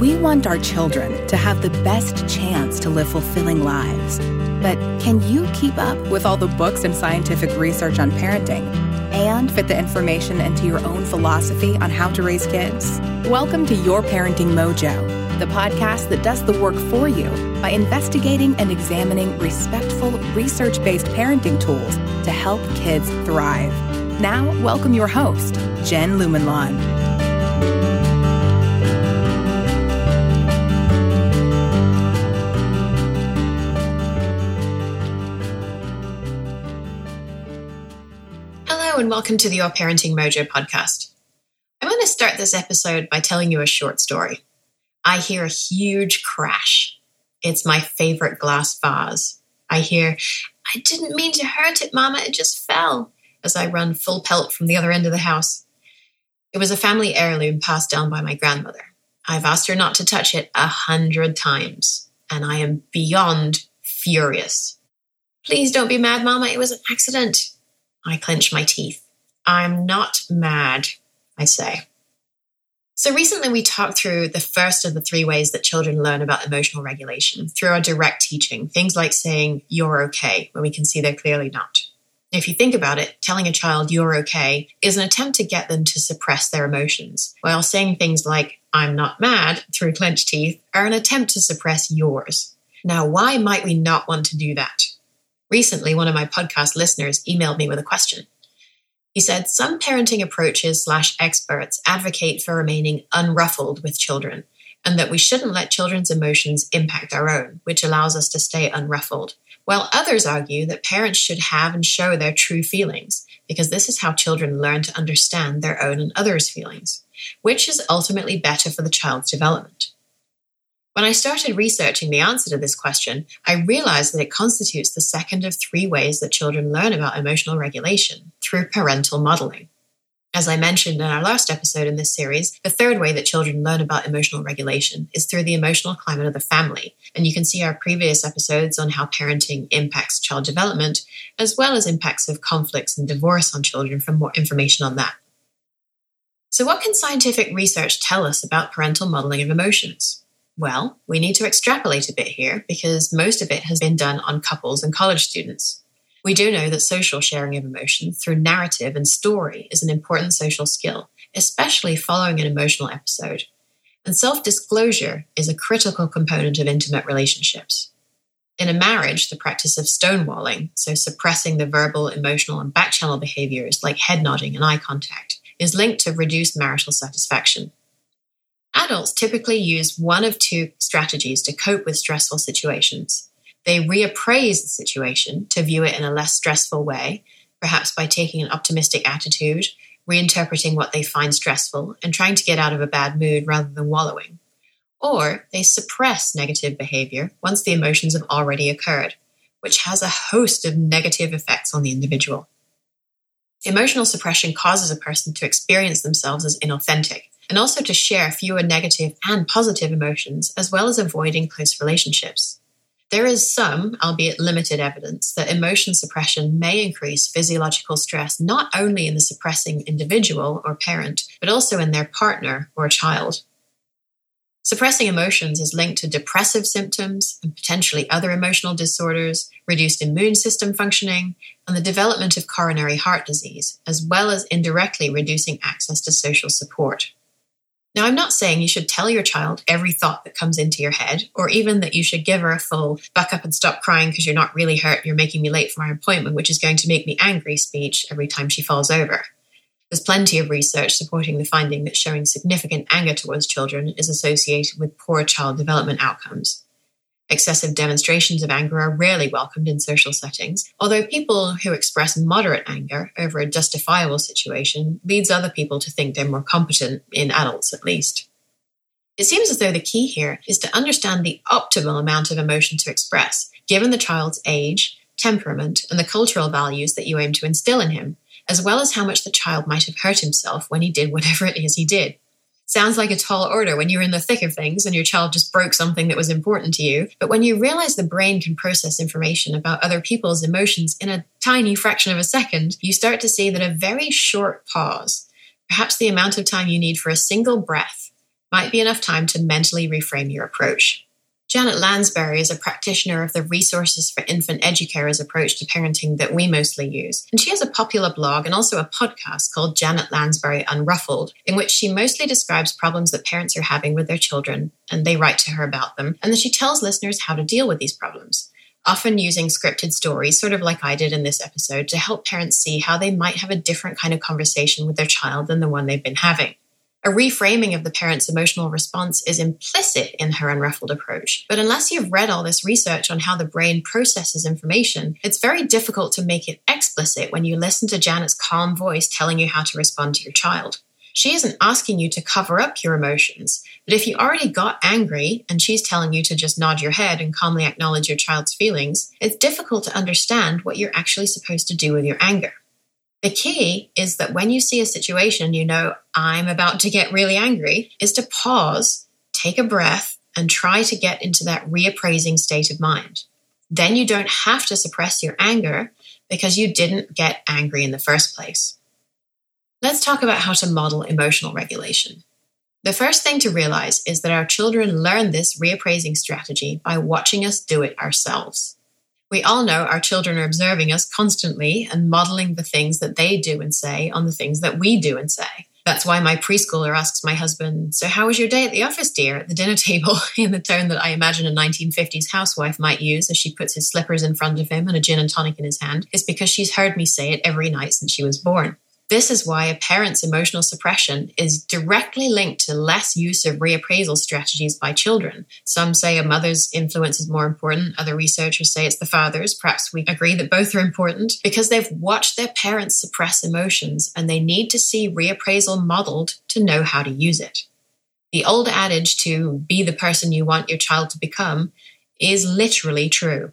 We want our children to have the best chance to live fulfilling lives. But can you keep up with all the books and scientific research on parenting and fit the information into your own philosophy on how to raise kids? Welcome to Your Parenting Mojo, the podcast that does the work for you by investigating and examining respectful, research based parenting tools to help kids thrive. Now, welcome your host, Jen Lumanlan. And welcome to the Your Parenting Mojo podcast. I'm going to start this episode by telling you a short story. I hear a huge crash. It's my favorite glass vase. I hear, I didn't mean to hurt it, Mama, it just fell, as I run full pelt from the other end of the house. It was a family heirloom passed down by my grandmother. I've asked her not to touch it a hundred times, and I am beyond furious. Please don't be mad, Mama, it was an accident. I clench my teeth. I'm not mad, I say. So recently we talked through the first of the three ways that children learn about emotional regulation through our direct teaching, things like saying, you're okay, when we can see they're clearly not. If you think about it, telling a child you're okay is an attempt to get them to suppress their emotions, while saying things like, I'm not mad, through clenched teeth, are an attempt to suppress yours. Now, why might we not want to do that? Recently, one of my podcast listeners emailed me with a question. He said some parenting approaches slash experts advocate for remaining unruffled with children and that we shouldn't let children's emotions impact our own, which allows us to stay unruffled. While others argue that parents should have and show their true feelings, because this is how children learn to understand their own and others' feelings, which is ultimately better for the child's development. When I started researching the answer to this question, I realized that it constitutes the second of three ways that children learn about emotional regulation through parental modeling. As I mentioned in our last episode in this series, the third way that children learn about emotional regulation is through the emotional climate of the family. And you can see our previous episodes on how parenting impacts child development, as well as impacts of conflicts and divorce on children for more information on that. So, what can scientific research tell us about parental modeling of emotions? Well, we need to extrapolate a bit here because most of it has been done on couples and college students. We do know that social sharing of emotion through narrative and story is an important social skill, especially following an emotional episode. And self disclosure is a critical component of intimate relationships. In a marriage, the practice of stonewalling, so suppressing the verbal, emotional, and backchannel behaviors like head nodding and eye contact, is linked to reduced marital satisfaction. Adults typically use one of two strategies to cope with stressful situations. They reappraise the situation to view it in a less stressful way, perhaps by taking an optimistic attitude, reinterpreting what they find stressful, and trying to get out of a bad mood rather than wallowing. Or they suppress negative behavior once the emotions have already occurred, which has a host of negative effects on the individual. Emotional suppression causes a person to experience themselves as inauthentic and also to share fewer negative and positive emotions, as well as avoiding close relationships. There is some, albeit limited, evidence that emotion suppression may increase physiological stress not only in the suppressing individual or parent, but also in their partner or child. Suppressing emotions is linked to depressive symptoms and potentially other emotional disorders, reduced immune system functioning, and the development of coronary heart disease, as well as indirectly reducing access to social support. Now, I'm not saying you should tell your child every thought that comes into your head, or even that you should give her a full buck up and stop crying because you're not really hurt, you're making me late for my appointment, which is going to make me angry speech every time she falls over. There's plenty of research supporting the finding that showing significant anger towards children is associated with poor child development outcomes. Excessive demonstrations of anger are rarely welcomed in social settings, although people who express moderate anger over a justifiable situation leads other people to think they're more competent, in adults at least. It seems as though the key here is to understand the optimal amount of emotion to express, given the child's age, temperament, and the cultural values that you aim to instill in him, as well as how much the child might have hurt himself when he did whatever it is he did sounds like a tall order when you're in the thick of things and your child just broke something that was important to you. But when you realize the brain can process information about other people's emotions in a tiny fraction of a second, you start to see that a very short pause, perhaps the amount of time you need for a single breath, might be enough time to mentally reframe your approach. Janet Lansbury is a practitioner of the Resources for Infant Educators approach to parenting that we mostly use. And she has a popular blog and also a podcast called Janet Lansbury Unruffled, in which she mostly describes problems that parents are having with their children, and they write to her about them. And then she tells listeners how to deal with these problems, often using scripted stories, sort of like I did in this episode, to help parents see how they might have a different kind of conversation with their child than the one they've been having. A reframing of the parent's emotional response is implicit in her unruffled approach. But unless you've read all this research on how the brain processes information, it's very difficult to make it explicit when you listen to Janet's calm voice telling you how to respond to your child. She isn't asking you to cover up your emotions, but if you already got angry and she's telling you to just nod your head and calmly acknowledge your child's feelings, it's difficult to understand what you're actually supposed to do with your anger. The key is that when you see a situation, you know, I'm about to get really angry, is to pause, take a breath, and try to get into that reappraising state of mind. Then you don't have to suppress your anger because you didn't get angry in the first place. Let's talk about how to model emotional regulation. The first thing to realize is that our children learn this reappraising strategy by watching us do it ourselves. We all know our children are observing us constantly and modeling the things that they do and say on the things that we do and say. That's why my preschooler asks my husband, So, how was your day at the office, dear, at the dinner table, in the tone that I imagine a 1950s housewife might use as she puts his slippers in front of him and a gin and tonic in his hand, is because she's heard me say it every night since she was born. This is why a parent's emotional suppression is directly linked to less use of reappraisal strategies by children. Some say a mother's influence is more important. Other researchers say it's the father's. Perhaps we agree that both are important because they've watched their parents suppress emotions and they need to see reappraisal modeled to know how to use it. The old adage to be the person you want your child to become is literally true.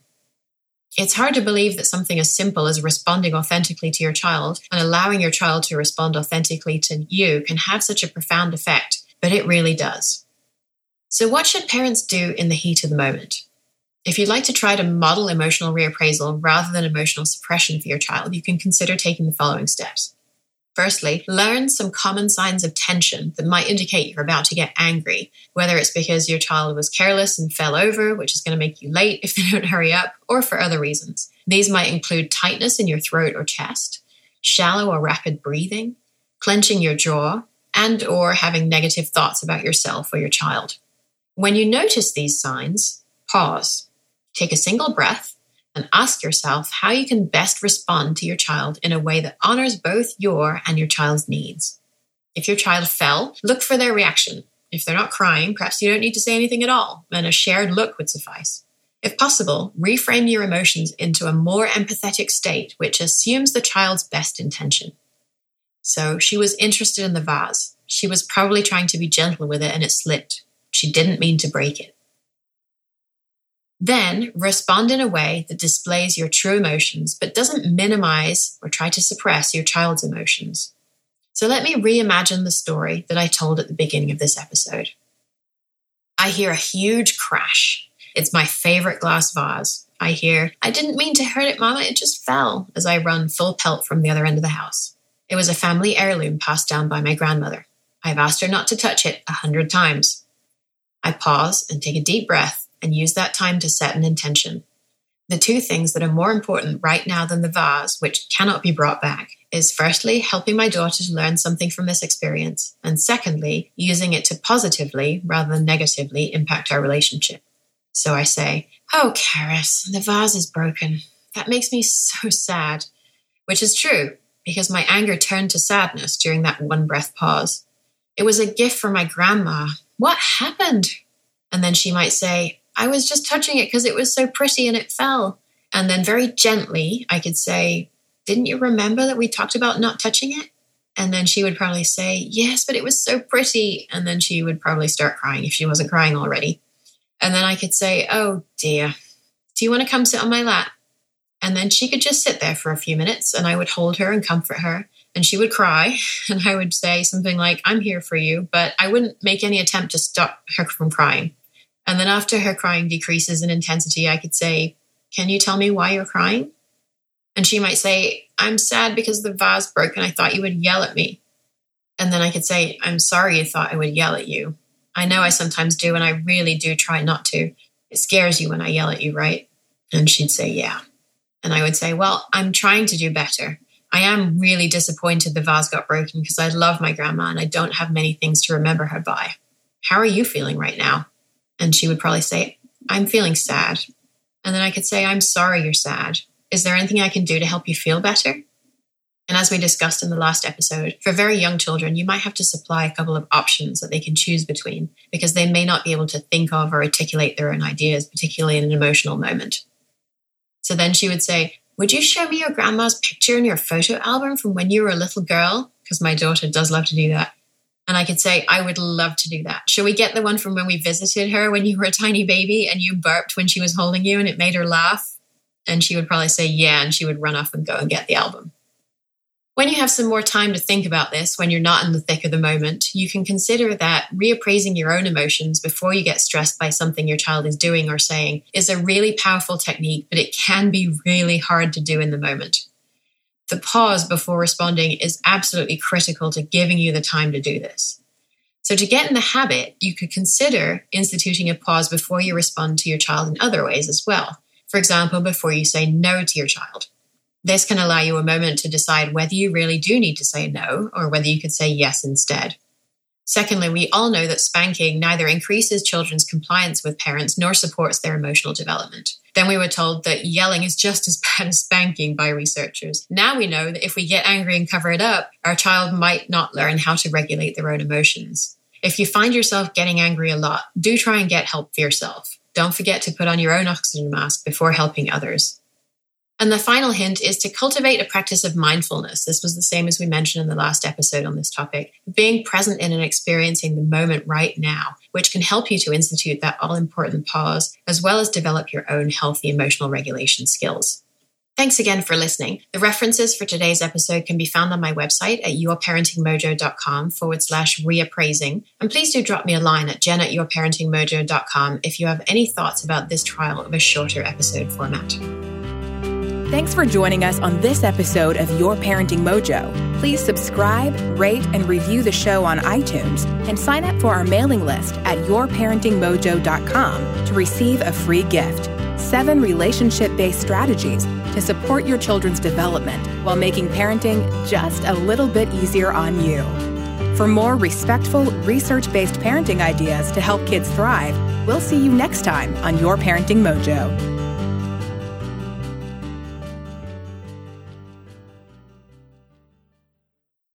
It's hard to believe that something as simple as responding authentically to your child and allowing your child to respond authentically to you can have such a profound effect, but it really does. So, what should parents do in the heat of the moment? If you'd like to try to model emotional reappraisal rather than emotional suppression for your child, you can consider taking the following steps. Firstly, learn some common signs of tension that might indicate you're about to get angry, whether it's because your child was careless and fell over, which is going to make you late if they don't hurry up, or for other reasons. These might include tightness in your throat or chest, shallow or rapid breathing, clenching your jaw, and or having negative thoughts about yourself or your child. When you notice these signs, pause. Take a single breath and ask yourself how you can best respond to your child in a way that honors both your and your child's needs. If your child fell, look for their reaction. If they're not crying, perhaps you don't need to say anything at all, and a shared look would suffice. If possible, reframe your emotions into a more empathetic state, which assumes the child's best intention. So she was interested in the vase. She was probably trying to be gentle with it and it slipped. She didn't mean to break it. Then respond in a way that displays your true emotions, but doesn't minimize or try to suppress your child's emotions. So let me reimagine the story that I told at the beginning of this episode. I hear a huge crash. It's my favorite glass vase. I hear, I didn't mean to hurt it, Mama, it just fell, as I run full pelt from the other end of the house. It was a family heirloom passed down by my grandmother. I've asked her not to touch it a hundred times. I pause and take a deep breath and use that time to set an intention. The two things that are more important right now than the vase, which cannot be brought back, is firstly, helping my daughter to learn something from this experience, and secondly, using it to positively rather than negatively impact our relationship. So I say, Oh, Karis, the vase is broken. That makes me so sad. Which is true, because my anger turned to sadness during that one breath pause. It was a gift from my grandma. What happened? And then she might say, I was just touching it because it was so pretty and it fell. And then very gently, I could say, Didn't you remember that we talked about not touching it? And then she would probably say, Yes, but it was so pretty. And then she would probably start crying if she wasn't crying already. And then I could say, Oh dear, do you want to come sit on my lap? And then she could just sit there for a few minutes and I would hold her and comfort her. And she would cry. And I would say something like, I'm here for you. But I wouldn't make any attempt to stop her from crying. And then after her crying decreases in intensity, I could say, Can you tell me why you're crying? And she might say, I'm sad because the vase broke and I thought you would yell at me. And then I could say, I'm sorry you thought I would yell at you. I know I sometimes do, and I really do try not to. It scares you when I yell at you, right? And she'd say, Yeah. And I would say, Well, I'm trying to do better. I am really disappointed the vase got broken because I love my grandma and I don't have many things to remember her by. How are you feeling right now? And she would probably say, I'm feeling sad. And then I could say, I'm sorry you're sad. Is there anything I can do to help you feel better? And as we discussed in the last episode, for very young children, you might have to supply a couple of options that they can choose between because they may not be able to think of or articulate their own ideas, particularly in an emotional moment. So then she would say, Would you show me your grandma's picture in your photo album from when you were a little girl? Because my daughter does love to do that. And I could say, I would love to do that. Shall we get the one from when we visited her when you were a tiny baby and you burped when she was holding you and it made her laugh? And she would probably say, Yeah. And she would run off and go and get the album. When you have some more time to think about this, when you're not in the thick of the moment, you can consider that reappraising your own emotions before you get stressed by something your child is doing or saying is a really powerful technique, but it can be really hard to do in the moment. The pause before responding is absolutely critical to giving you the time to do this. So, to get in the habit, you could consider instituting a pause before you respond to your child in other ways as well. For example, before you say no to your child. This can allow you a moment to decide whether you really do need to say no or whether you could say yes instead. Secondly, we all know that spanking neither increases children's compliance with parents nor supports their emotional development. Then we were told that yelling is just as bad as spanking by researchers. Now we know that if we get angry and cover it up, our child might not learn how to regulate their own emotions. If you find yourself getting angry a lot, do try and get help for yourself. Don't forget to put on your own oxygen mask before helping others. And the final hint is to cultivate a practice of mindfulness. This was the same as we mentioned in the last episode on this topic. Being present in and experiencing the moment right now, which can help you to institute that all important pause, as well as develop your own healthy emotional regulation skills. Thanks again for listening. The references for today's episode can be found on my website at yourparentingmojo.com forward slash reappraising. And please do drop me a line at jen at yourparentingmojo.com if you have any thoughts about this trial of a shorter episode format. Thanks for joining us on this episode of Your Parenting Mojo. Please subscribe, rate, and review the show on iTunes and sign up for our mailing list at yourparentingmojo.com to receive a free gift. Seven relationship based strategies to support your children's development while making parenting just a little bit easier on you. For more respectful, research based parenting ideas to help kids thrive, we'll see you next time on Your Parenting Mojo.